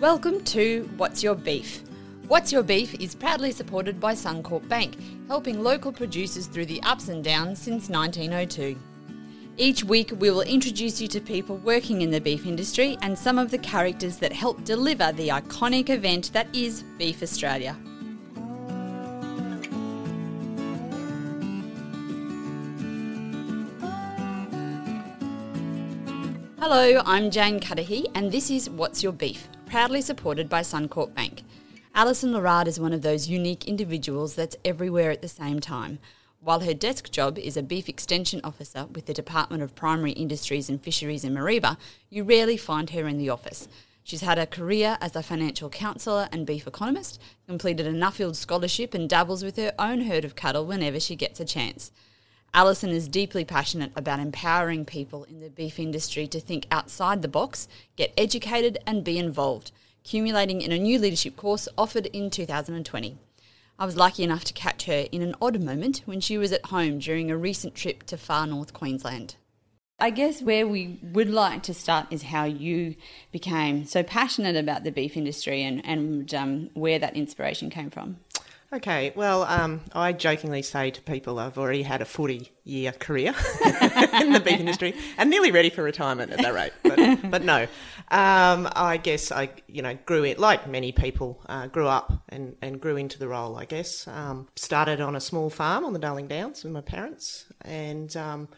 Welcome to What's Your Beef? What's Your Beef is proudly supported by Suncorp Bank, helping local producers through the ups and downs since 1902. Each week, we will introduce you to people working in the beef industry and some of the characters that help deliver the iconic event that is Beef Australia. Hello, I'm Jane Cudahy, and this is What's Your Beef, proudly supported by Suncorp Bank. Alison Larard is one of those unique individuals that's everywhere at the same time. While her desk job is a beef extension officer with the Department of Primary Industries and Fisheries in Mareeba, you rarely find her in the office. She's had a career as a financial counsellor and beef economist, completed a Nuffield scholarship, and dabbles with her own herd of cattle whenever she gets a chance. Alison is deeply passionate about empowering people in the beef industry to think outside the box, get educated, and be involved, accumulating in a new leadership course offered in 2020. I was lucky enough to catch her in an odd moment when she was at home during a recent trip to far north Queensland. I guess where we would like to start is how you became so passionate about the beef industry and, and um, where that inspiration came from. Okay, well, um, I jokingly say to people I've already had a 40 year career in the beef industry and nearly ready for retirement at that rate. But, but no, um, I guess I, you know, grew it like many people, uh, grew up and, and grew into the role, I guess. Um, started on a small farm on the Darling Downs with my parents and, um,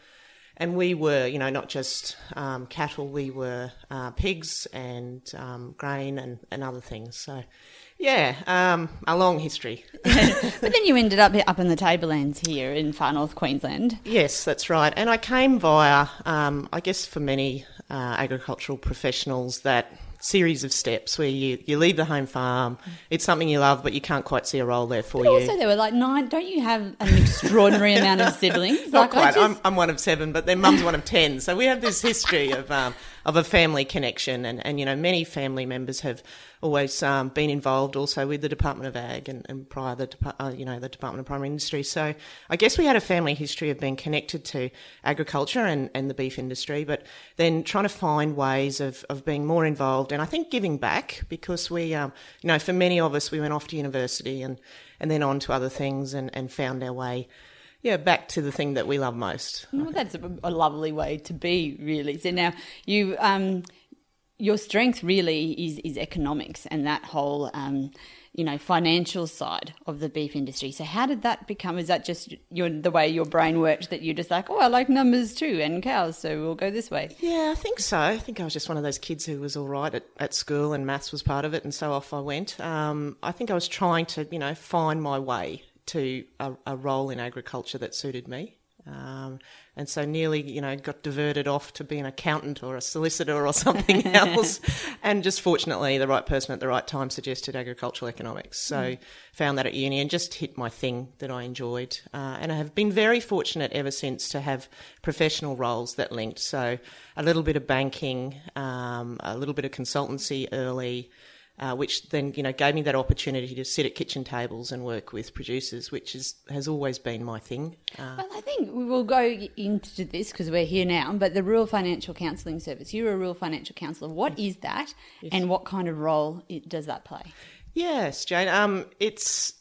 and we were, you know, not just um, cattle, we were uh, pigs and um, grain and, and other things. So, yeah, um, a long history. but then you ended up up in the tablelands here in far north Queensland. Yes, that's right. And I came via, um, I guess, for many uh, agricultural professionals, that series of steps where you, you leave the home farm. It's something you love, but you can't quite see a role there for but you. Also, there were like nine. Don't you have an extraordinary amount of siblings? Not like, quite. Just... I'm, I'm one of seven, but their mum's one of ten. So we have this history of um, of a family connection, and, and you know many family members have always um, been involved also with the Department of Ag and, and prior the uh, you know the Department of Primary Industry. So I guess we had a family history of being connected to agriculture and, and the beef industry, but then trying to find ways of, of being more involved and I think giving back because we um, you know for many of us we went off to university and and then on to other things and, and found our way yeah, back to the thing that we love most. Well, that's a, a lovely way to be, really. So now you, um, your strength really is is economics and that whole. Um, you know, financial side of the beef industry. So, how did that become? Is that just your the way your brain worked that you're just like, oh, I like numbers too and cows, so we'll go this way? Yeah, I think so. I think I was just one of those kids who was all right at, at school and maths was part of it, and so off I went. Um, I think I was trying to, you know, find my way to a, a role in agriculture that suited me. Um, and so nearly, you know, got diverted off to be an accountant or a solicitor or something else. and just fortunately, the right person at the right time suggested agricultural economics. So mm. found that at uni and just hit my thing that I enjoyed. Uh, and I have been very fortunate ever since to have professional roles that linked. So a little bit of banking, um, a little bit of consultancy early uh, which then you know gave me that opportunity to sit at kitchen tables and work with producers, which is has always been my thing. Uh, well, I think we will go into this because we're here now. But the Rural Financial Counselling Service, you're a rural financial counsellor. What yes. is that, yes. and what kind of role does that play? Yes, Jane. Um, it's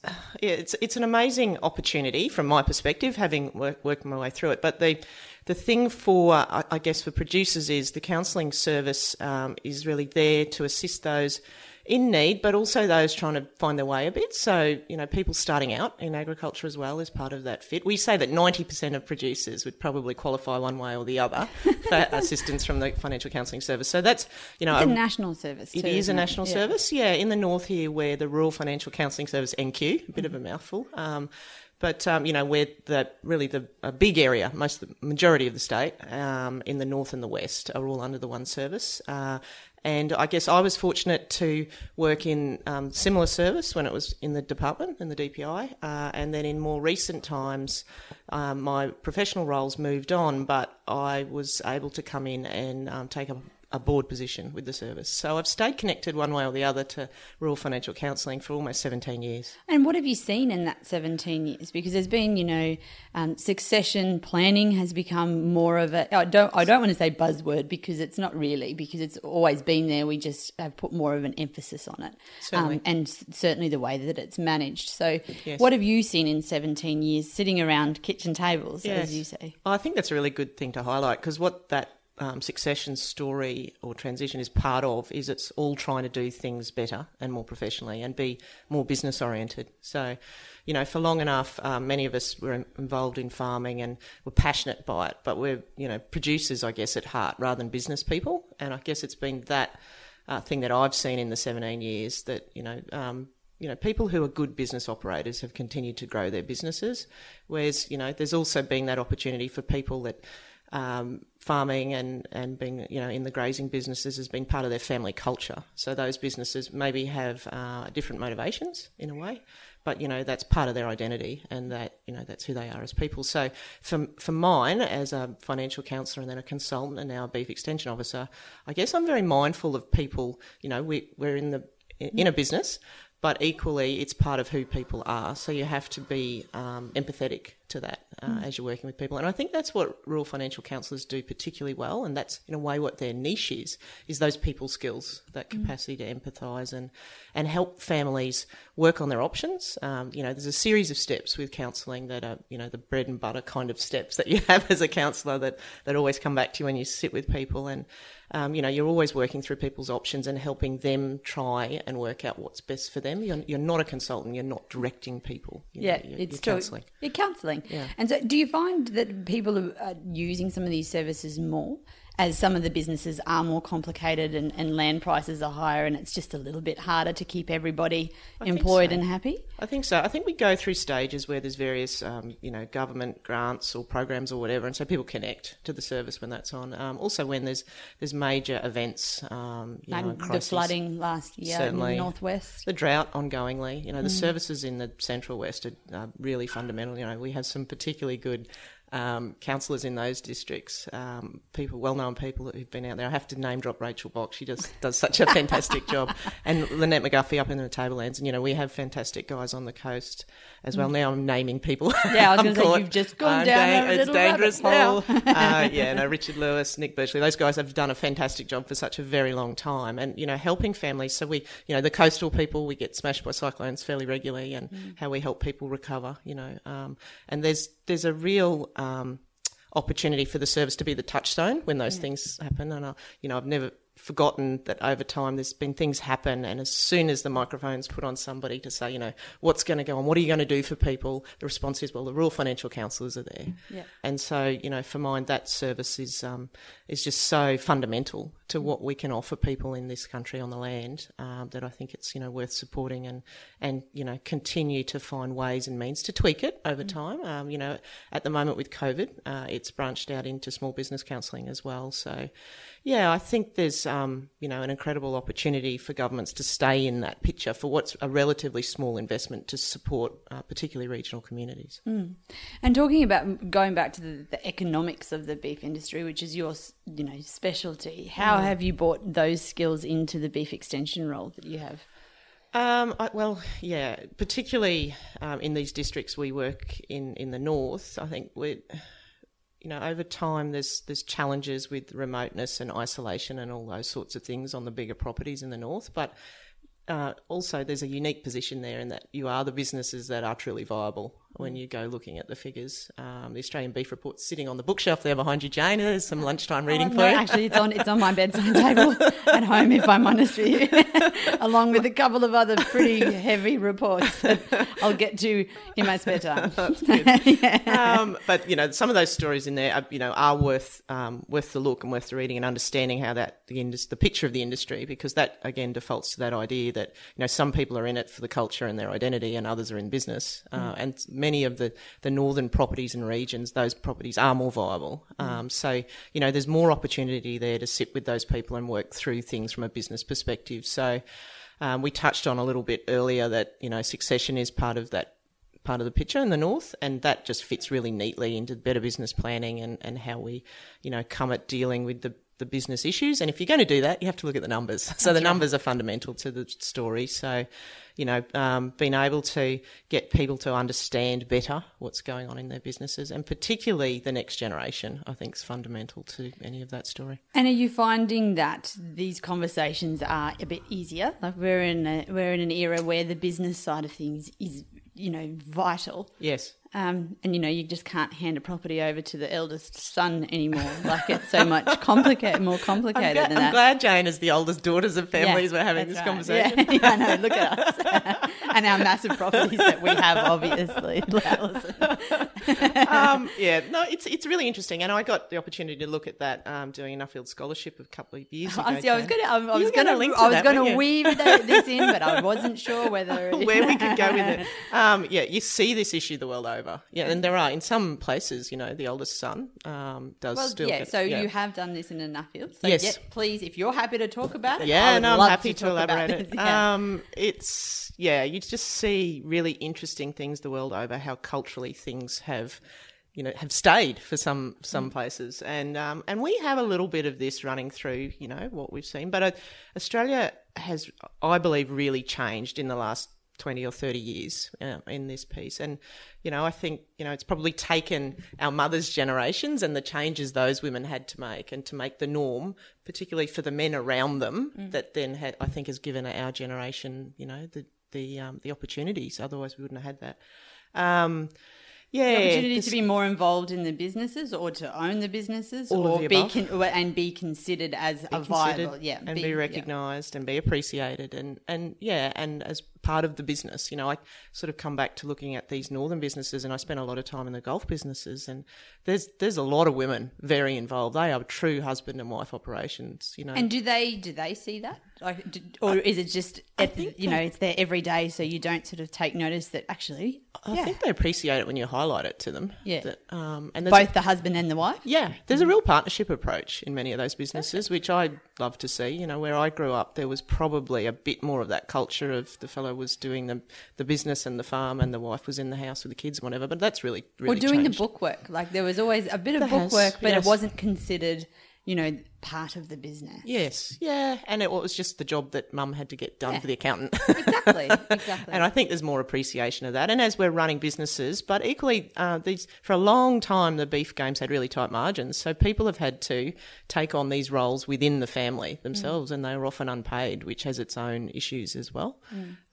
yeah, it's it's an amazing opportunity from my perspective, having work, worked my way through it. But the the thing for I, I guess for producers is the counselling service um, is really there to assist those in need, but also those trying to find their way a bit. So, you know, people starting out in agriculture as well is part of that fit. We say that 90% of producers would probably qualify one way or the other for assistance from the Financial Counselling Service. So that's, you know, it's a, a national service. Too, it is a national yeah. service, yeah. In the north here, where the Rural Financial Counselling Service, NQ, a bit mm-hmm. of a mouthful. Um, but um, you know, we're the really the a big area, most the majority of the state um, in the north and the west are all under the one service, uh, and I guess I was fortunate to work in um, similar service when it was in the department, in the DPI. Uh, and then in more recent times, um, my professional roles moved on, but I was able to come in and um, take a, a board position with the service. So I've stayed connected one way or the other to rural financial counselling for almost 17 years. And what have you seen in that 17 years? Because there's been, you know, um, succession planning has become more of a. I don't. I don't want to say buzzword because it's not really because it's always been there. We just have put more of an emphasis on it, certainly. Um, and certainly the way that it's managed. So, yes. what have you seen in 17 years sitting around kitchen tables, yes. as you say? I think that's a really good thing to highlight because what that um, succession story or transition is part of is it's all trying to do things better and more professionally and be more business oriented. So, you know, for long enough, um, many of us were involved in farming and were passionate by it, but we're, you know, producers, I guess, at heart rather than business people. And I guess it's been that uh, thing that I've seen in the 17 years that, you know, um, you know, people who are good business operators have continued to grow their businesses. Whereas, you know, there's also been that opportunity for people that um, farming and, and being you know in the grazing businesses has been part of their family culture. So those businesses maybe have uh, different motivations in a way, but you know that's part of their identity and that you know that's who they are as people. So for for mine as a financial counsellor and then a consultant and now a beef extension officer, I guess I'm very mindful of people. You know we we're in the in a business, but equally it's part of who people are. So you have to be um, empathetic to that uh, mm. as you're working with people. And I think that's what rural financial counsellors do particularly well, and that's in a way what their niche is, is those people skills, that mm. capacity mm. to empathise and, and help families work on their options. Um, you know, there's a series of steps with counselling that are, you know, the bread and butter kind of steps that you have as a counsellor that, that always come back to you when you sit with people. And, um, you know, you're always working through people's options and helping them try and work out what's best for them. You're, you're not a consultant, you're not directing people. You yeah, know, you're, it's you're counselling. You're counselling. Yeah. And so, do you find that people are using some of these services more? As some of the businesses are more complicated and, and, land prices are higher and it's just a little bit harder to keep everybody I employed so. and happy? I think so. I think we go through stages where there's various, um, you know, government grants or programs or whatever, and so people connect to the service when that's on. Um, also, when there's there's major events, um, you know, the flooding last year Certainly. in the northwest, the drought ongoingly. You know, the mm. services in the central west are uh, really fundamental. You know, we have some particularly good um, counsellors in those districts, um, people, well-known people who've been out there. I have to name drop Rachel Box. She just does such a fantastic job, and Lynette McGuffey up in the Tablelands. And you know, we have fantastic guys on the coast as well. Mm. Now I'm naming people. Yeah, I was going to say you've just gone uh, down a It's dangerous now. uh, yeah, no, Richard Lewis, Nick Birchley, those guys have done a fantastic job for such a very long time, and you know, helping families. So we, you know, the coastal people, we get smashed by cyclones fairly regularly, and mm. how we help people recover. You know, um, and there's there's a real um, opportunity for the service to be the touchstone when those yeah. things happen. And I, you know, I've never forgotten that over time there's been things happen and as soon as the microphone's put on somebody to say you know what's going to go on what are you going to do for people the response is well the rural financial counsellors are there yeah. and so you know for mine that service is um, is just so fundamental to what we can offer people in this country on the land um, that I think it's you know worth supporting and and you know continue to find ways and means to tweak it over mm. time um, you know at the moment with COVID uh, it's branched out into small business counselling as well so yeah, I think there's um, you know an incredible opportunity for governments to stay in that picture for what's a relatively small investment to support uh, particularly regional communities. Mm. And talking about going back to the, the, economics of the beef industry, which is your you know specialty, how mm. have you brought those skills into the beef extension role that you have? Um, I, well, yeah, particularly um, in these districts we work in in the north. I think we're you know, over time, there's there's challenges with remoteness and isolation and all those sorts of things on the bigger properties in the north. But uh, also, there's a unique position there in that you are the businesses that are truly viable when you go looking at the figures. Um, the Australian Beef Report's sitting on the bookshelf there behind you, Jane. There's some lunchtime reading oh, no, for you. Actually, it's on it's on my bedside table at home, if I'm honest with you, along with a couple of other pretty heavy reports that I'll get to in my spare time. Yeah. um, but you know, some of those stories in there, are, you know, are worth um, worth the look and worth the reading and understanding how that the indus- the picture of the industry, because that again defaults to that idea that you know some people are in it for the culture and their identity, and others are in business, uh, mm. and many of the, the northern properties and regions, those properties are more viable. Mm. Um, so, you know, there's more opportunity there to sit with those people and work through things from a business perspective. So, um, we touched on a little bit earlier that, you know, succession is part of that part of the picture in the north, and that just fits really neatly into better business planning and, and how we, you know, come at dealing with the the business issues. And if you're going to do that, you have to look at the numbers. So the right. numbers are fundamental to the story. So, you know, um, being able to get people to understand better what's going on in their businesses, and particularly the next generation, I think is fundamental to any of that story. And are you finding that these conversations are a bit easier? Like we're in a, we're in an era where the business side of things is you know vital. Yes. Um, and you know, you just can't hand a property over to the eldest son anymore. Like it's so much complicated, more complicated I'm, glad, than I'm that. glad Jane, is the oldest daughters of families, Yeah, we're having this right. conversation. Yeah, yeah, I know. Look at us and our massive properties that we have, obviously. Um, yeah, no, it's it's really interesting, and I got the opportunity to look at that um, doing an Nuffield scholarship a couple of years ago. I see. I was going to. I was going to. I was going to weave this in, but I wasn't sure whether where we could go with it. Um, yeah, you see this issue the world over. Yeah, and there are in some places, you know, the oldest son um, does Well, still. yeah. get, so yeah. you have done this in a Nuffield. So Yes. yes. please, if you're happy to talk about it, Yeah, no, I'm happy to, about elaborate it. yeah. Um, it's yeah, you just see really interesting things the world over. How culturally things have, you know, have stayed for some some Mm. places, and um, and we have a little bit of this running through, you know, what we've seen. But uh, Australia has, I believe, really changed in the last. 20 or 30 years uh, in this piece. And you know i think you know it's probably taken our mothers generations and the changes those women had to make and to make the norm particularly for the men around them that then had i think has given our generation you know the the um, the opportunities. Otherwise we wouldn't have had that. Um yeah The opportunity this- to be more involved in the businesses or to own the businesses or the be con- and be considered as a considered viable yeah and be, yeah. recognised and be appreciated. And and yeah and as part of the business you know i sort of come back to looking at these northern businesses and i spent a lot of time in the Gulf businesses and there's there's a lot of women very involved they are true husband and wife operations you know And do they do they see that, like, do, or is it just at, you know it's there every day, so you don't sort of take notice that actually I yeah, think they appreciate it when you highlight it to them. Yeah. That, um, and both the husband and the wife. Yeah, there's a real partnership approach in many of those businesses, which I'd love to see. You know, where I grew up, there was probably a bit more of that culture of the fellow was doing the the business and the farm, and the wife was in the house with the kids and whatever. But that's really really or doing changed. the bookwork. Like there was always a bit of There has, bookwork, but yes. it wasn't considered, you know, part of the business. Yes, yeah, and it was just the job that mum had to get done Yeah. for the accountant. Exactly, exactly. And I think there's more appreciation of that. And as we're running businesses, but equally, uh, these for a long time, the beef games had really tight margins. So people have had to take on these roles within the family themselves, and they are often unpaid, which has its own issues as well.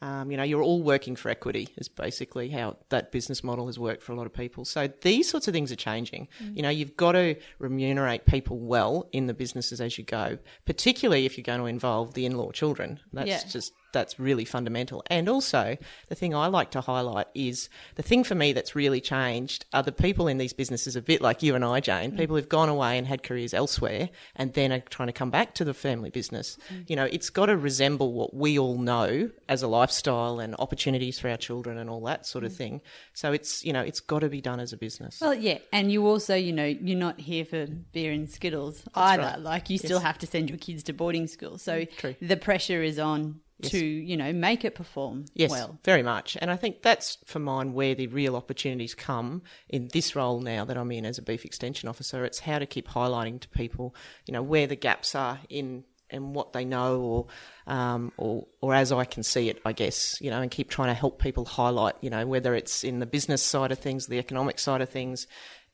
Um, you know, you're all working for equity, is basically how that business model has worked for a lot of people. So these sorts of things are changing. You know, you've got to remunerate people well in the businesses as you go, particularly if you're going to involve the in-law children. That's Yeah. just that's really fundamental. And also, the thing I like to highlight is the thing for me that's really changed are the people in these businesses, a bit like you and I, Jane, people who've gone away and had careers elsewhere and then are trying to come back to the family business. You know, it's got to resemble what we all know as a lifestyle and opportunities for our children and all that sort of thing. So it's, you know, it's got to be done as a business. Well, yeah, and you also, you know, you're not here for beer and skittles either. right. Like you still have to send your kids to boarding school, so True. the pressure is on to, you know, make it perform Yes, well. very much. And I think that's for mine where the real opportunities come in this role now that I'm in as a beef extension officer. It's how to keep highlighting to people, you know, where the gaps are in and what they know or um, or or as I can see it, I guess, you know, and keep trying to help people highlight, you know, whether it's in the business side of things, the economic side of things,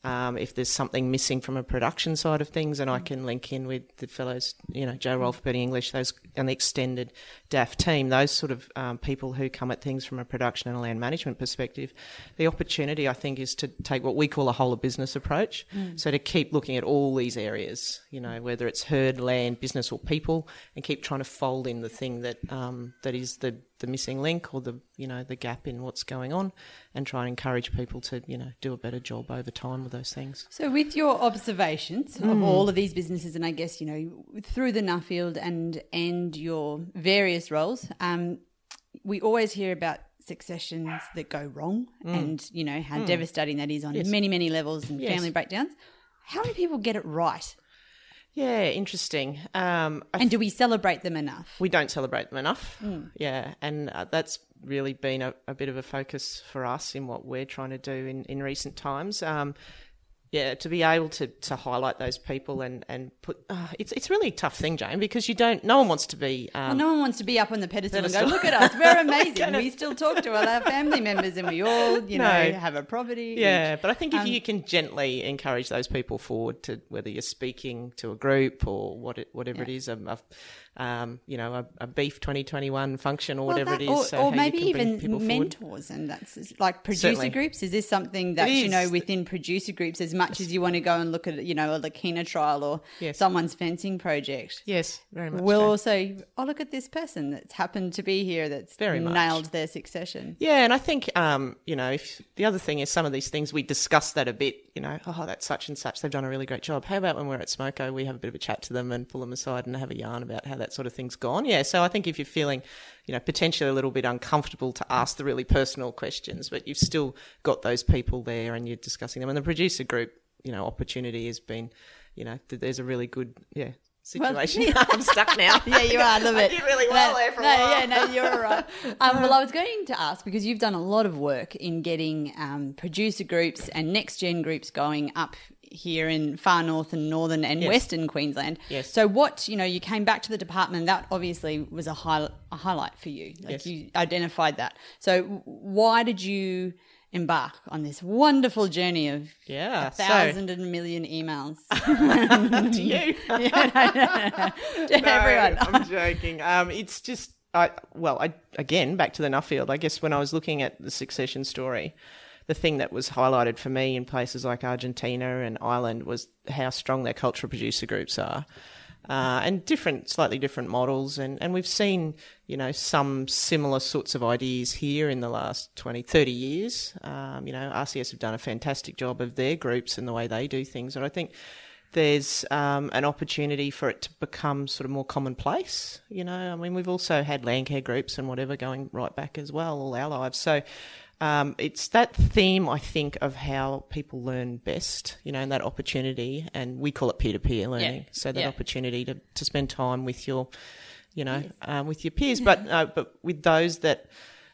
um, if there's something missing from a production side of things, and I can link in with the fellows, you know, Joe Rolfe, Bernie English, those and the extended DAF team, those sort of um, people who come at things from a production and a land management perspective. The opportunity, I think, is to take what we call a whole of business approach. So to keep looking at all these areas, you know, whether it's herd, land, business, or people, and keep trying to fold in the thing that um, that is the the missing link or the you know the gap in what's going on, and try and encourage people to you know do a better job over time with those things. So, with your observations Hmm. of all of these businesses, and I guess you know through the Nuffield and and your various roles, um, we always hear about successions that go wrong, and you know how devastating that is on Hmm. Yes. many many levels and Yes. family breakdowns. How many people get it right, Yeah, interesting. Um, and do we celebrate them enough? we don't celebrate them enough. Yeah, and uh, that's really been a, a bit of a focus for us in what we're trying to do in, in recent times. Um, yeah, to be able to, to highlight those people and and put uh, it's it's really a tough thing, Jane, because you don't. No one wants to be. Um, well, no one wants to be up on the pedestal, pedestal. and go, "Look at us, we're amazing." we still talk to all our family members, and we all, you No. know, have a property. yeah, and- but I think if um, you can gently encourage those people forward to whether you're speaking to a group or what it, whatever it is, a, um, you know, a, a beef 2021 function or Well, whatever that- it is, or, so or maybe even mentors, and that's like producer Certainly. groups. Is this something that you know within producer groups, as much as you want to go and look at you know a Leucaena trial or Yes. someone's fencing project? Yes, very much. We'll so. also, oh look at this person that's happened to be here that's Very much. nailed their succession. Yeah, and I think um, you know, if the other thing is some of these things we discuss that a bit. You know, oh, that's such and such. They've done a really great job. How about when we're at Smoko, we have a bit of a chat to them and pull them aside and have a yarn about how that sort of thing's gone. Yeah, so I think if you're feeling, you know, potentially a little bit uncomfortable to ask the really personal questions, but you've still got those people there and you're discussing them, and the producer group, you know, opportunity has been, you know, there's a really good, yeah. Situation. I'm stuck now. Yeah, you are. I love I it. did really well no, there for a while. Yeah, no, you're all right. Um, well, I was going to ask because you've done a lot of work in getting um, producer groups and next gen groups going up here in far north and northern and Yes. western Queensland. Yes. So, what you know, you came back to the department. That obviously was a, high, a highlight for you. Like Yes. you identified that. So, why did you embark on this wonderful journey of Yeah, a so- thousand and a million emails to you. to No, everyone? I'm joking. Um, it's just, I well, I again back to the Nuffield. I guess when I was looking at the succession story, the thing that was highlighted for me in places like Argentina and Ireland was how strong their cultural producer groups are. Uh, and different, slightly different models. And, and we've seen, you know, some similar sorts of ideas here in the last 20, 30 years. Um, you know, RCS have done a fantastic job of their groups and the way they do things. And I think there's um, an opportunity for it to become sort of more commonplace. You know, I mean, we've also had land care groups and whatever going right back as well, all our lives. So um, it's that theme, I think, of how people learn best, you know, and that opportunity. And we call it peer to peer learning. So that Yeah. opportunity to, to spend time with your, you know, um, with your peers, but uh, but with those that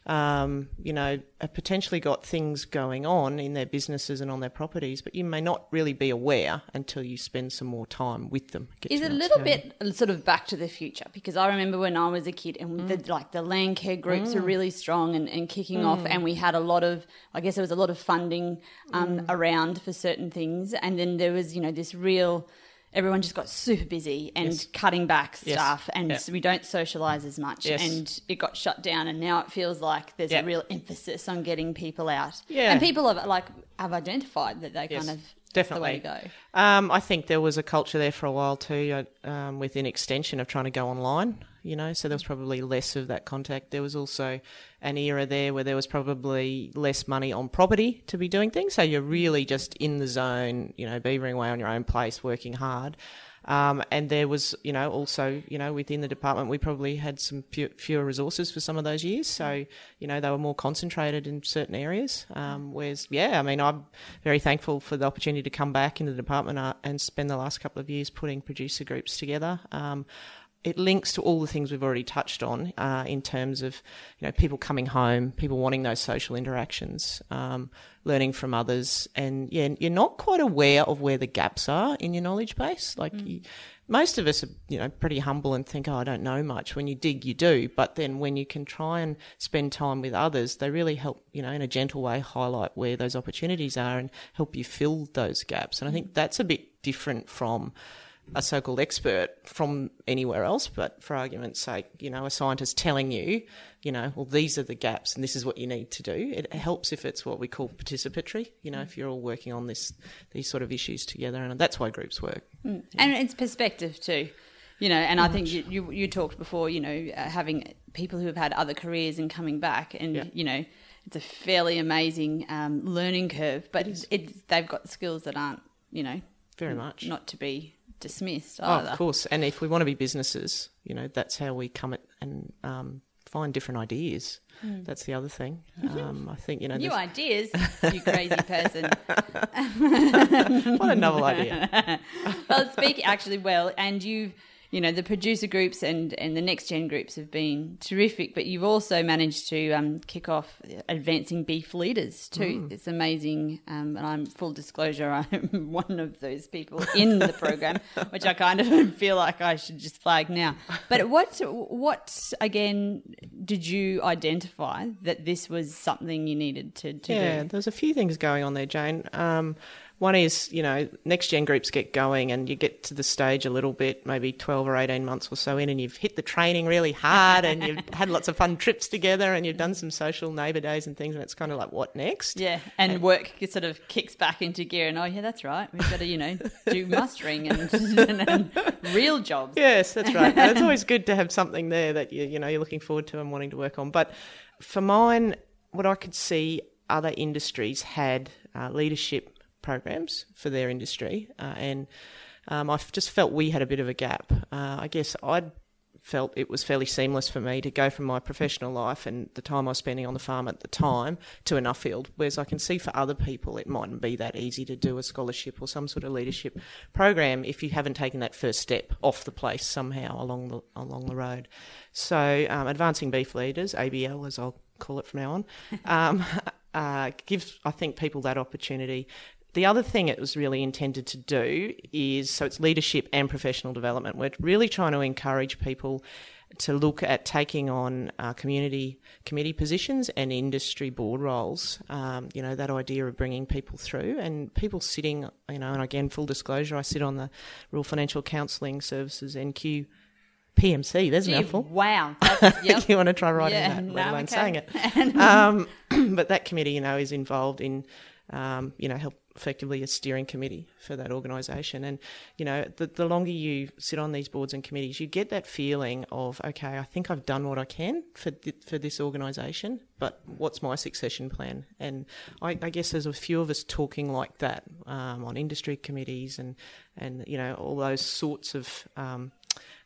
um, you know, have potentially got things going on in their businesses and on their properties, but you may not really be aware until you spend some more time with them. Is it a little bit sort of back to the future because I remember when I was a kid and Mm. the, like the land care groups were really strong and, and kicking off and we had a lot of I guess there was a lot of funding um, Mm. around for certain things and then there was you know this real everyone just got super busy and Yes. cutting back Yes. stuff and Yeah. so we don't socialize as much Yes. and it got shut down and now it feels like there's Yeah. a real emphasis on getting people out Yeah. and people have like have identified that they Yes, kind of definitely. the way to go Um, I think there was a culture there for a while too, uh, um, within extension of trying to go online. You know, so there was probably less of that contact. There was also an era there where there was probably less money on property to be doing things. So you're really just in the zone, you know, beavering away on your own place, working hard. Um, and there was, you know, also, you know, within the department, we probably had some few, fewer resources for some of those years. So, you know, they were more concentrated in certain areas. Um, whereas, yeah, I mean, I'm very thankful for the opportunity to come back in the department uh, and spend the last couple of years putting producer groups together. Um, it links to all the things we've already touched on uh, in terms of you know people coming home, people wanting those social interactions, um, learning from others, and yeah, you're not quite aware of where the gaps are in your knowledge base. Like you, most of us are you know pretty humble and think, oh, I don't know much. When you dig, you do. But then when you can try and spend time with others, they really help you know in a gentle way highlight where those opportunities are and help you fill those gaps. And I think that's a bit different from a so-called expert from anywhere else, but for argument's sake, you know, a scientist telling you, you know, well, these are the gaps and this is what you need to do. It helps if it's what we call participatory, you know, if you're all working on this, these sort of issues together, and that's why groups work. and it's perspective too you know and i think you, you you talked before you know uh, having people who have had other careers and coming back and Yeah. you know it's a fairly amazing um, learning curve but it it, they've got skills that aren't you know Very much. not to be dismissed Oh, of course. And if we want to be businesses, you know, that's how we come at and um, find different ideas. That's the other thing. Um, I think, you know, new there's- ideas you crazy person what a novel idea. well speak actually well and you you know the producer groups and and the next gen groups have been terrific. But you've also managed to um, kick off advancing beef leaders too. Mm. It's amazing, um, and I'm full disclosure. I'm one of those people in the program, which I kind of feel like I should just flag now. But what what again did you identify that this was something you needed to, to yeah, do? there's a few things going on there, Jane. Um, one is, you know, next gen groups get going and you get to the stage a little bit, maybe 12 or 18 months or so in, and you've hit the training really hard and you've had lots of fun trips together and you've done some social neighbour days and things, and it's kind of like, what next? Yeah, and, and work sort of kicks back into gear, and oh, yeah, that's right. We've got to, you know, do mustering and, and, and real jobs. Yes, that's right. And it's always good to have something there that you, you know, you're looking forward to and wanting to work on. But for mine, what I could see other industries had uh, leadership programs for their industry, uh, and um, I just felt we had a bit of a gap. Uh, I guess I'd felt it was fairly seamless for me to go from my professional life and the time I was spending on the farm at the time to a Nuffield, whereas I can see for other people it mightn't be that easy to do a scholarship or some sort of leadership program if you haven't taken that first step off the place somehow along the along the road. So, um, advancing beef leaders, ABL as I'll call it from now on, um, uh, gives I think people that opportunity the other thing it was really intended to do is so it's leadership and professional development. We're really trying to encourage people to look at taking on uh, community committee positions and industry board roles. Um, you know that idea of bringing people through and people sitting. You know, and again, full disclosure, I sit on the Rural Financial Counselling Services NQ. PMC, there's an mouthful. Wow. Yep. you want to try writing yeah, that, let alone okay. saying it. um, but that committee, you know, is involved in, um, you know, help effectively a steering committee for that organisation. And, you know, the, the longer you sit on these boards and committees, you get that feeling of, okay, I think I've done what I can for, th- for this organisation, but what's my succession plan? And I, I, guess there's a few of us talking like that um, on industry committees and, and, you know, all those sorts of, um,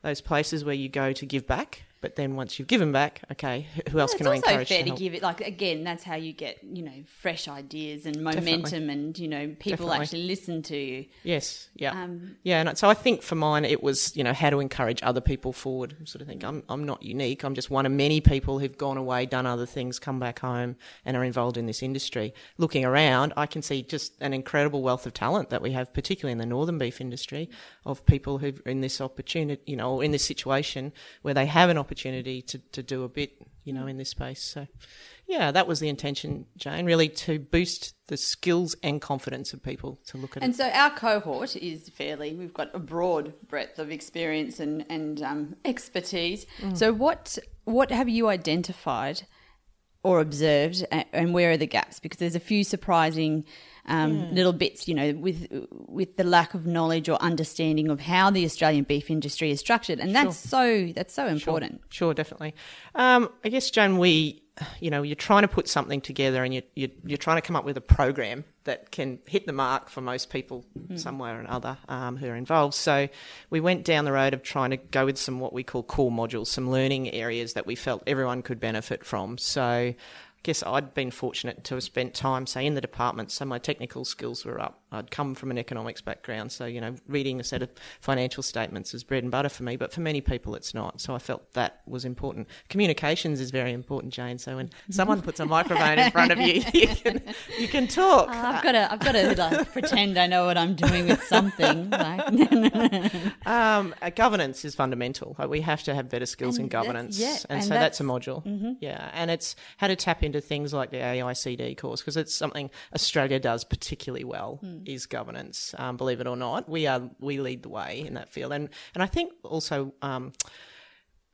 those places where you go to give back but then once you've given back, okay, who else can I encourage? It's also fair to, to, give it. Like again, that's how you get you know fresh ideas and momentum, Definitely. and you know people Definitely. actually listen to you. Yes, yeah, um, yeah. And so I think for mine, it was you know how to encourage other people forward. Sort of think I'm I'm not unique. I'm just one of many people who've gone away, done other things, come back home, and are involved in this industry. Looking around, I can see just an incredible wealth of talent that we have, particularly in the northern beef industry, of people who've in this opportunity, you know, in this situation where they have an opportunity opportunity to, to do a bit, you know, in this space. So, yeah, that was the intention, Jane, really to boost the skills and confidence of people to look at and it. So our cohort is fairly, we've got a broad breadth of experience and, and um, expertise. Mm. So, what what have you identified or observed, and where are the gaps? Because there's a few surprising um, yeah. little bits, you know, with with the lack of knowledge or understanding of how the Australian beef industry is structured, and that's so that's so important. Sure, sure definitely. Um, I guess, Joan, we you know, you're trying to put something together and you're, you're, you're, trying to come up with a program that can hit the mark for most people mm. somewhere or another um, who are involved. So we went down the road of trying to go with some what we call core modules, some learning areas that we felt everyone could benefit from. So guess I'd been fortunate to have spent time, say, in the department, so my technical skills were up. I'd come from an economics background, so, you know, reading a set of financial statements is bread and butter for me, but for many people it's not. So I felt that was important. Communications is very important, Jane, so when someone puts a microphone in front of you, you can, you can talk. Uh, I've got to, I've got to like, pretend I know what I'm doing with something. Like. um, uh, governance is fundamental. Like we have to have better skills and in governance. Yeah, and, and so that's, that's a module. Mm-hmm. Yeah, and it's how to tap into into things like the AICD course because it's something Australia does particularly well mm. is governance. Um, believe it or not, we are we lead the way in that field, and and I think also. Um,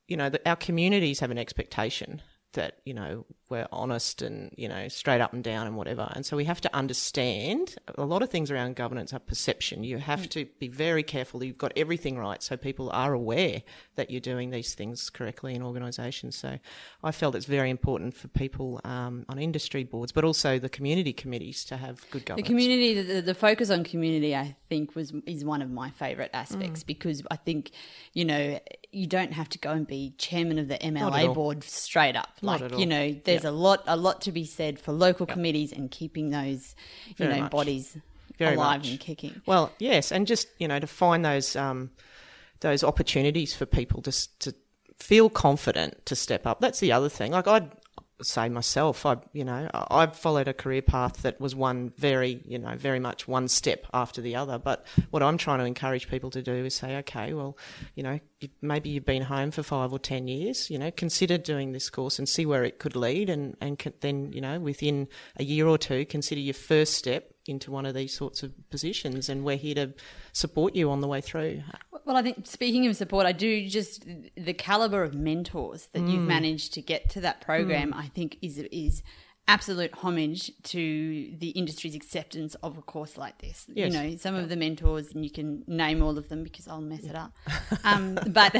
you know, that our communities have an expectation that you know we're honest and you know straight up and down and whatever. And so we have to understand a lot of things around governance are perception. You have mm. to be very careful you've got everything right so people are aware that you're doing these things correctly in organisations. So i felt it's very important for people um, on industry boards but also the community committees to have good governance. the community the, the focus on community i think was is one of my favourite aspects mm. because i think you know you don't have to go and be chairman of the mla board straight up. Like you know, there's yep. a lot a lot to be said for local yep. committees and keeping those you Very know much. bodies Very alive much. and kicking. Well, yes, and just you know to find those. Um, those opportunities for people to s- to feel confident to step up. That's the other thing. Like I'd say myself, I you know I- I've followed a career path that was one very you know very much one step after the other. But what I'm trying to encourage people to do is say, okay, well, you know, maybe you've been home for five or ten years. You know, consider doing this course and see where it could lead, and and then you know within a year or two, consider your first step into one of these sorts of positions, and we're here to support you on the way through. Well, I think speaking of support, I do just the caliber of mentors that Mm. you've managed to get to that program. I think is is absolute homage to the industry's acceptance of a course like this. Yes. You know, some of the mentors, and you can name all of them because I'll mess it up. Um, but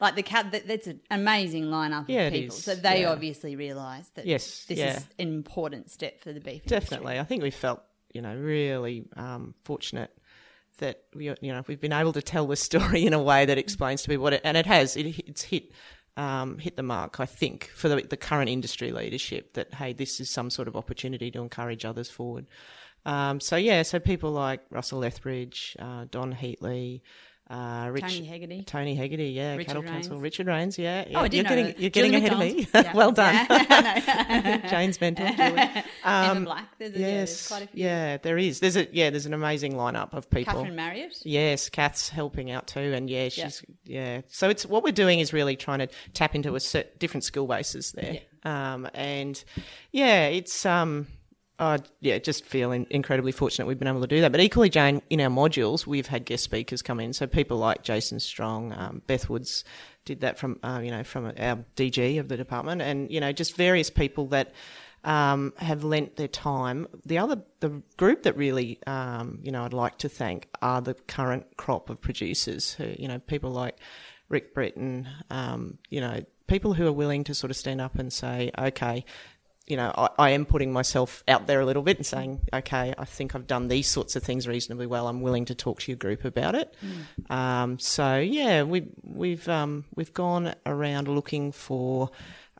like the cat, that, that's an amazing lineup Yeah, of people. So they Yeah. obviously realise that Yes, this yeah. is an important step for the beef. industry. Definitely, I think we felt you know really um, fortunate that we you know we've been able to tell the story in a way that explains to people what it and it has it, it's hit. Um, hit the mark, I think, for the, the current industry leadership that hey, this is some sort of opportunity to encourage others forward. Um, so yeah, so people like Russell Lethbridge, uh, Don Heatley, uh, Rich, Tony Hegarty. Tony Hegarty, yeah, Richard Cattle Rains. Council, Richard Rains, yeah, yeah. Oh, I didn't you're know getting you're getting ahead of me. Yeah. well done, Yeah, Jane's mentor. Julie. Emma Black. There's, a, yeah, Um, Yes, quite a few. yeah, there is. There's a yeah, there's an amazing lineup of people. Catherine Marriott. Yes, Kath's helping out too, and yeah, she's yeah. So it's what we're doing is really trying to tap into a set, different skill bases there, um, and yeah, it's um, I yeah, just feeling incredibly fortunate we've been able to do that. But equally, Jane, in our modules, we've had guest speakers come in, so people like Jason Strong, um, Beth Woods did that from uh, you know from our DG of the department, and you know just various people that um, have lent their time. The other, the group that really, um, you know, I'd like to thank are the current crop of producers who, you know, people like Rick Britton, um, you know, people who are willing to sort of stand up and say, okay, you know, I, I am putting myself out there a little bit and saying, okay, I think I've done these sorts of things reasonably well. I'm willing to talk to your group about it. Um, so yeah, we, we've um, we've gone around looking for,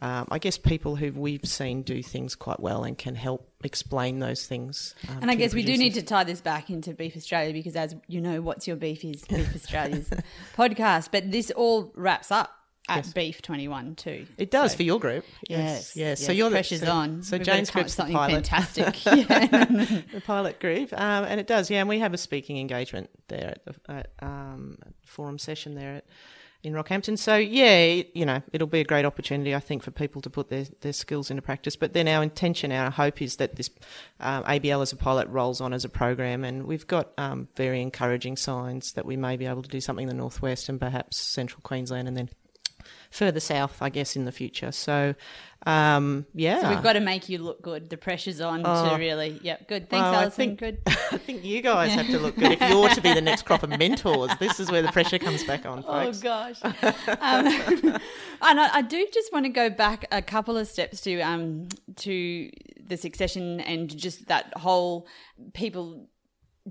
um, I guess, people who we've seen do things quite well and can help explain those things. um, And I guess we do need to tie this back into Beef Australia because, as you know, What's Your Beef is Beef Australia's podcast. But this all wraps up at Beef 21 too. It does So- for your group. Yes, yes. yes. So you're the- pressure's so, on. So We've Jane's group's something pilot. fantastic. The pilot group, um, and it does, yeah. And we have a speaking engagement there at the at, um, forum session there at, in Rockhampton. So yeah, it- you know, it'll be a great opportunity, I think, for people to put their, their skills into practice. But then our intention, our hope is that this um, ABL as a pilot rolls on as a program, and we've got um, very encouraging signs that we may be able to do something in the northwest and perhaps central Queensland, and then further south, I guess, in the future. So. Um, yeah, So we've got to make you look good. The pressure's on to really. Yep. Good. Thanks, Well, I Alison. think- Good. I think you guys have to look good if you're to be the next crop of mentors. This is where the pressure comes back on, folks. Oh gosh! um, and I, I do just want to go back a couple of steps to um to the succession and just that whole people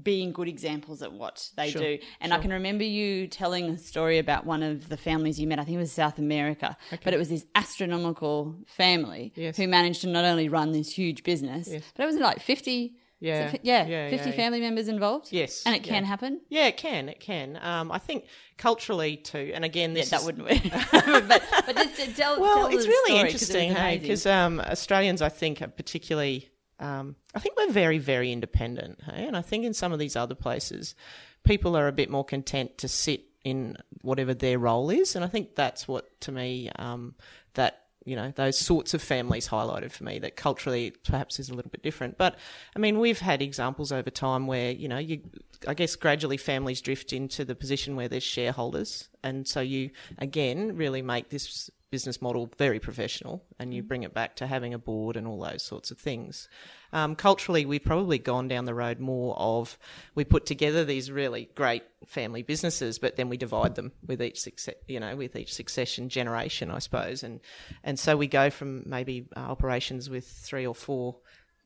being good examples at what they Sure, do. And I can remember you telling a story about one of the families you met. I think it was South America, but it was this astronomical family Yes. who managed to not only run this huge business, Yes. but it was like fifty. Yeah, is it fi- yeah, yeah, fifty yeah. family members involved. Yes, and it can yeah. happen. Yeah, it can. It can. Um, I think culturally too, and again, Yeah, this that wouldn't work. but, but just to tell, Well, tell it's really story 'cause it was interesting, hey, because um, Australians, I think, are particularly. Um, I think we're very, very independent, hey, and I think in some of these other places, people are a bit more content to sit in whatever their role is, and I think that's what, to me, um, that you know those sorts of families highlighted for me that culturally perhaps is a little bit different. But I mean, we've had examples over time where you know you, I guess, gradually families drift into the position where there's shareholders, and so you again really make this business model very professional and you bring it back to having a board and all those sorts of things. Um, culturally, we've probably gone down the road more of we put together these really great family businesses, but then we divide them with each success, you know, with each succession generation, I suppose, and and so we go from maybe operations with three or four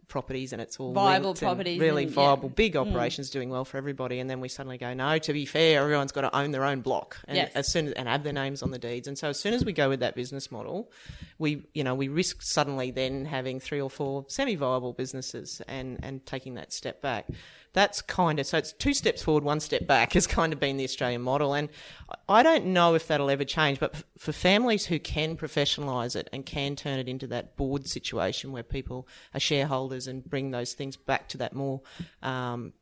properties and it's all Viable properties really and- yeah. viable. Big mm. operations doing well for everybody. And then we suddenly go no to be fair everyone's got to own their own block and Yes. as soon as, and have their names on the deeds. And so as soon as we go with that business model we you know we risk suddenly then having three or four semi-viable businesses and and taking that step back that's kind of so it's two steps forward one step back has kind of been the australian model and i don't know if that'll ever change but for families who can professionalise it and can turn it into that board situation where people are shareholders and bring those things back to that more um,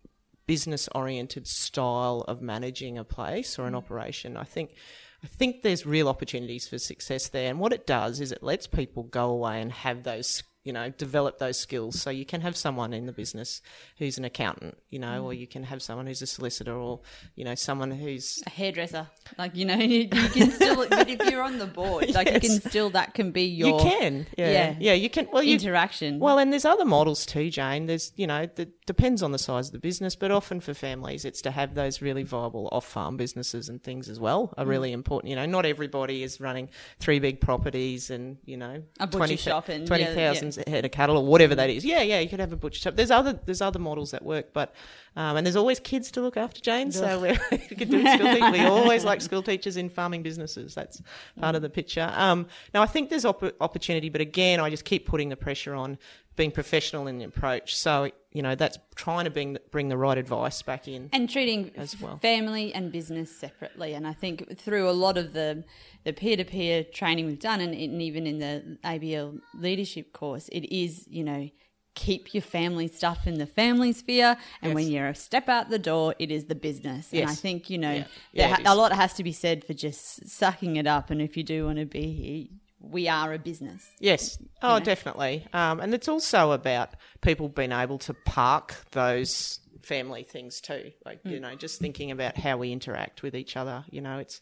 business oriented style of managing a place or an operation. I think I think there's real opportunities for success there. And what it does is it lets people go away and have those you know, develop those skills. So you can have someone in the business who's an accountant, you know, or you can have someone who's a solicitor or, you know, someone who's a hairdresser. Like you know, you, you can still. but if you're on the board, like you can still that can be your you can. Yeah. yeah. Yeah, you can well you interaction. Well, and there's other models too, Jane. There's, you know, it depends on the size of the business, but often for families, it's to have those really viable off-farm businesses and things as well are really important. You know, not everybody is running three big properties and you know A butcher shop and- yeah, 20,000 head of cattle or whatever that is. Yeah, yeah, you could have a butcher shop. There's other there's other models that work, but um, and there's always kids to look after, Jane. So we're, you could do school teachers. We always like school teachers in farming businesses. That's part of the picture. Um, now I think there's op- opportunity, but again, I just keep putting the pressure on being professional in the approach. So you know that's trying to bring bring the right advice back in. and treating as well. family and business separately. And I think through a lot of the the peer to peer training we've done, and, and even in the ABL leadership course, it is you know keep your family stuff in the family sphere, and when you're a step out the door, it is the business. And I think you know Yeah. Yeah, ha- a lot has to be said for just sucking it up. And if you do want to be here, we are a business. Yes. Oh, definitely. Um, and it's also about people being able to park those family things too. Like, Hmm. you know, just thinking about how we interact with each other. You know, it's,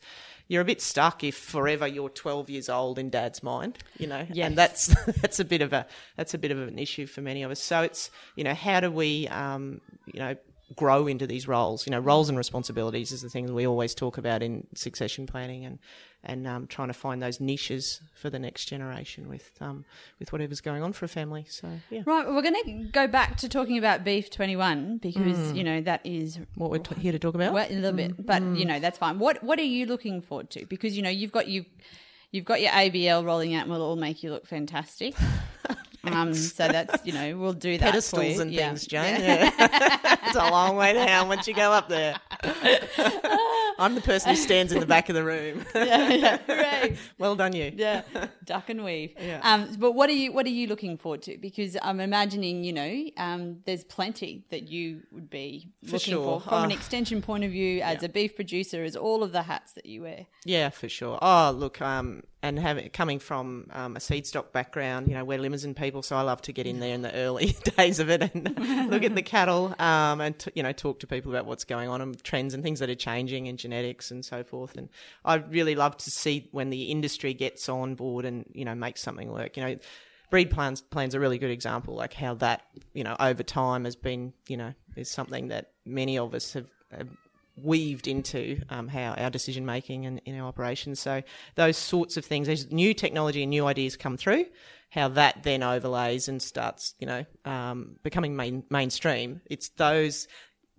you're a bit stuck if forever you're 12 years old in dad's mind, you know, Yes. and that's, that's a bit of a, that's a bit of an issue for many of us. So it's, you know, how do we, um, you know, grow into these roles. You know, roles and responsibilities is the thing we always talk about in succession planning and and um, trying to find those niches for the next generation with um, with whatever's going on for a family. So yeah, Right, we're going to go back to talking about Beef 21 because, Hmm. you know, that is what we're t- here to talk about. well, a little bit, but, you know, that's fine. What What are you looking forward to? Because, you know, you've got you, you've got your ABL rolling out and we'll all make you look fantastic. um, so that's, you know, we'll do that for Pedestals you. and Yeah. things, Jane. Yeah. it's a long way down once you go up there. I'm the person who stands in the back of the room. yeah, yeah, well done, you. yeah, duck and weave. Yeah. Um, but what are you what are you looking forward to? Because I'm imagining, you know, um, there's plenty that you would be For looking sure. for from an Uh, extension point of view, as a beef producer, as all of the hats that you wear. Yeah, for sure. Oh, look, um, and having coming from um, a seed stock background, you know, we're Limousin people, so I love to get in there in the early days of it and look at the cattle, um, and t- you know, talk to people about what's going on and trends and things that are changing in genetics and so forth. And I really love to see when the industry gets on board and you know makes something work. You know. BREEDPLAN's plans a really good example, like how that you know over time has been you know is something that many of us have, have weaved into um, how our decision making and in our operations. So those sorts of things, as new technology and new ideas come through, how that then overlays and starts, you know, um, becoming main, mainstream. It's those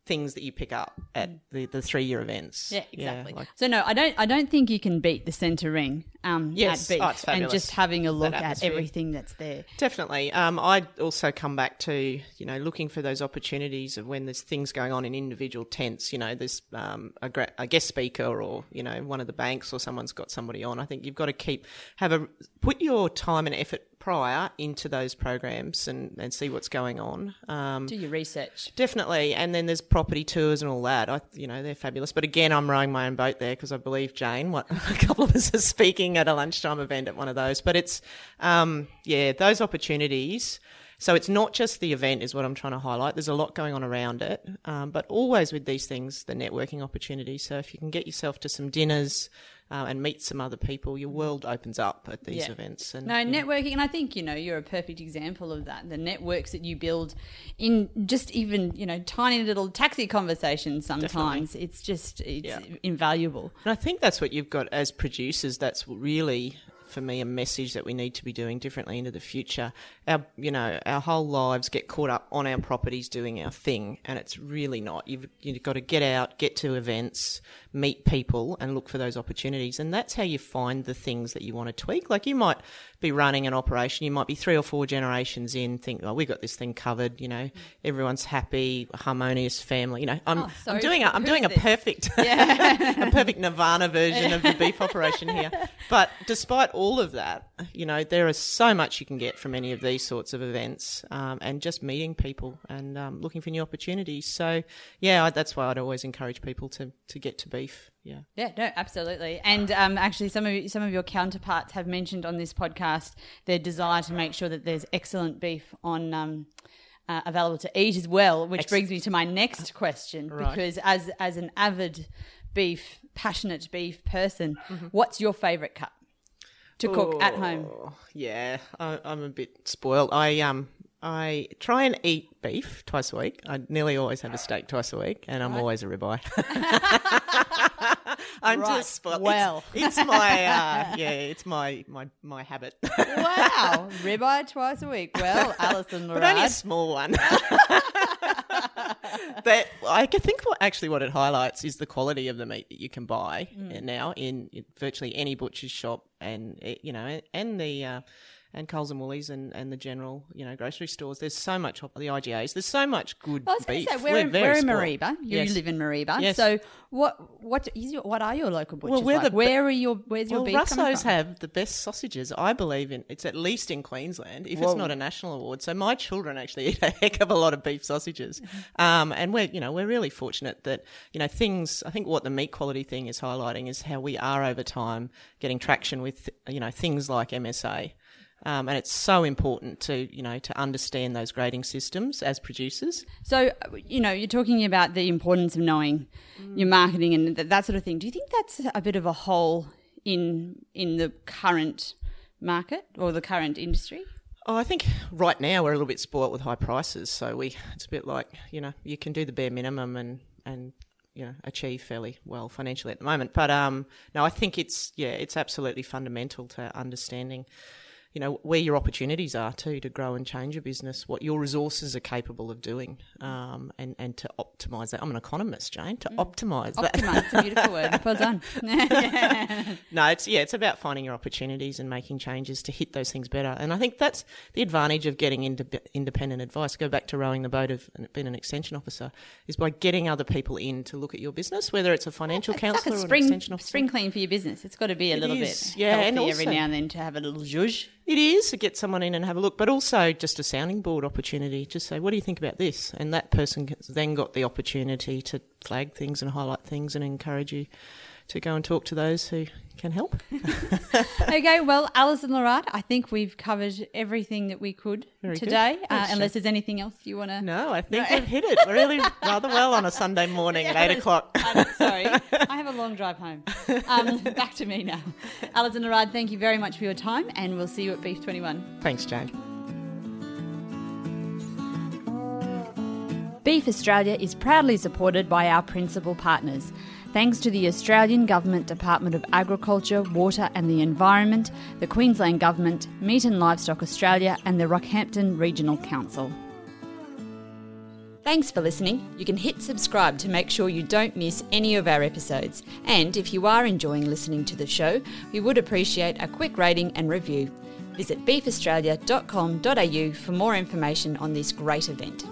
things that you pick up at the, the three year events. Yeah, exactly. like- so no, I don't. I don't think you can beat the centre ring um, Yes. at beef Oh, it's and just having a look at everything that's there. Definitely. Um, I also come back to you know looking for those opportunities of when there's things going on in individual tents. You know, there's um, a, gra- a guest speaker or you know one of the banks or someone's got somebody on. I think you've got to keep have a put your time and effort prior into those programs and, and see what's going on. Um, Do your research. Definitely, and then there's property tours and all that. I, you know, they're fabulous. But again, I'm rowing my own boat there because I believe Jane. What a couple of us are speaking at a lunchtime event at one of those. But it's, um, yeah, those opportunities. So it's not just the event, is what I'm trying to highlight. There's a lot going on around it, um, but always with these things, the networking opportunities. So if you can get yourself to some dinners uh, and meet some other people, your world opens up at these Yeah. events. And No, networking, and I think you know you're a perfect example of that. The networks that you build in just even you know tiny little taxi conversations. Sometimes it's just it's Yeah. invaluable. And I think that's what you've got as producers. That's really for me a message that we need to be doing differently into the future. Our, you know, our whole lives get caught up on our properties doing our thing, and it's really not. You've you've got to get out, get to events, meet people, and look for those opportunities, and that's how you find the things that you want to tweak. Like you might be running an operation, you might be three or four generations in, think, oh, we got this thing covered. You know, everyone's happy, harmonious family. You know, I'm, Oh, I'm doing a, I'm doing a this? perfect, a perfect Nirvana version of the beef operation here. But despite all of that, you know, there is so much you can get from any of these sorts of events, um, and just meeting people and um, looking for new opportunities. So, yeah, I, that's why I'd always encourage people to to get to Yeah. Yeah, no, absolutely. And um, actually, some of some of your counterparts have mentioned on this podcast their desire to make sure that there's excellent beef on. Um, uh, available to eat as well, which brings me to my next question. Right. Because as as an avid beef, passionate beef person, Mm-hmm. what's your favourite cut to cook at home? Oh, yeah, I, I'm a bit spoiled. I um I try and eat beef twice a week. I nearly always have a steak twice a week, and I'm always a ribeye. I'm Right. just spoiled. Well. it's, it's my uh, yeah, it's my my my habit, wow, ribeye twice a week. Well, Alison but only a small one. but I think what actually what it highlights is the quality of the meat that you can buy Mm. now in, in virtually any butcher's shop, and eh, you know, and the uh, and Coles and Woolies and, and the general you know grocery stores. There's so much op- the IGAs. There's so much good I was going beef. to say we're, in, we're in spoiled. Mareeba. You Yes. live in Mareeba. Yes. So what what is your, what are your local butchers we're like? the- Where are your where's your Well, beef coming Russo's from? have the best sausages, I believe in. It's at least in Queensland, if Whoa. it's not a national award. So my children actually eat a heck of a lot of beef sausages, um, and we're you know we're really fortunate that you know things. I think what the meat quality thing is highlighting is how we are over time getting traction with you know things like MSA. Um, and it's so important to you know to understand those grading systems as producers. So you know you're talking about the importance of knowing your marketing and th- that sort of thing. Do you think that's a bit of a hole in in the current market or the current industry? Oh, I think right now we're a little bit spoilt with high prices, so we it's a bit like you know you can do the bare minimum and and you know achieve fairly well financially at the moment. But um, no, I think it's yeah, it's absolutely fundamental to understanding. You know where your opportunities are too to grow and change your business, what your resources are capable of doing, um, and and to optimize that. I'm an economist, Jane. To optimize that. Optimize, it's a beautiful word. Well done. No, it's yeah, it's about finding your opportunities and making changes to hit those things better. And I think that's the advantage of getting into independent advice. Go back to rowing the boat of being an extension officer is by getting other people in to look at your business, whether it's a financial It's like counsellor a or an spring extension officer. spring clean for your business. It's got to be a It little is, bit yeah, healthy and every now and then to have a little zhuzh. It is to get someone in and have a look, but also just a sounding board opportunity. Just say, what do you think about this? And that person then got the opportunity to flag things and highlight things and encourage you to go and talk to those who can help. okay, well, Alison Larard, I think we've covered everything that we could Very good. today. Uh, unless there's anything else you want to. No, I think we've hit it really rather well on a Sunday morning at eight o'clock. I'm sorry, I have a long drive home. Um, back to me now. Alison Larard, thank you very much for your time, and we'll see you at Beef 21. Thanks, Jane. Beef Australia is proudly supported by our principal partners. Thanks to the Australian Government Department of Agriculture, Water and the Environment, the Queensland Government, Meat and Livestock Australia, and the Rockhampton Regional Council. Thanks for listening. You can hit subscribe to make sure you don't miss any of our episodes. And if you are enjoying listening to the show, we would appreciate a quick rating and review. Visit beefaustralia.com.au for more information on this great event.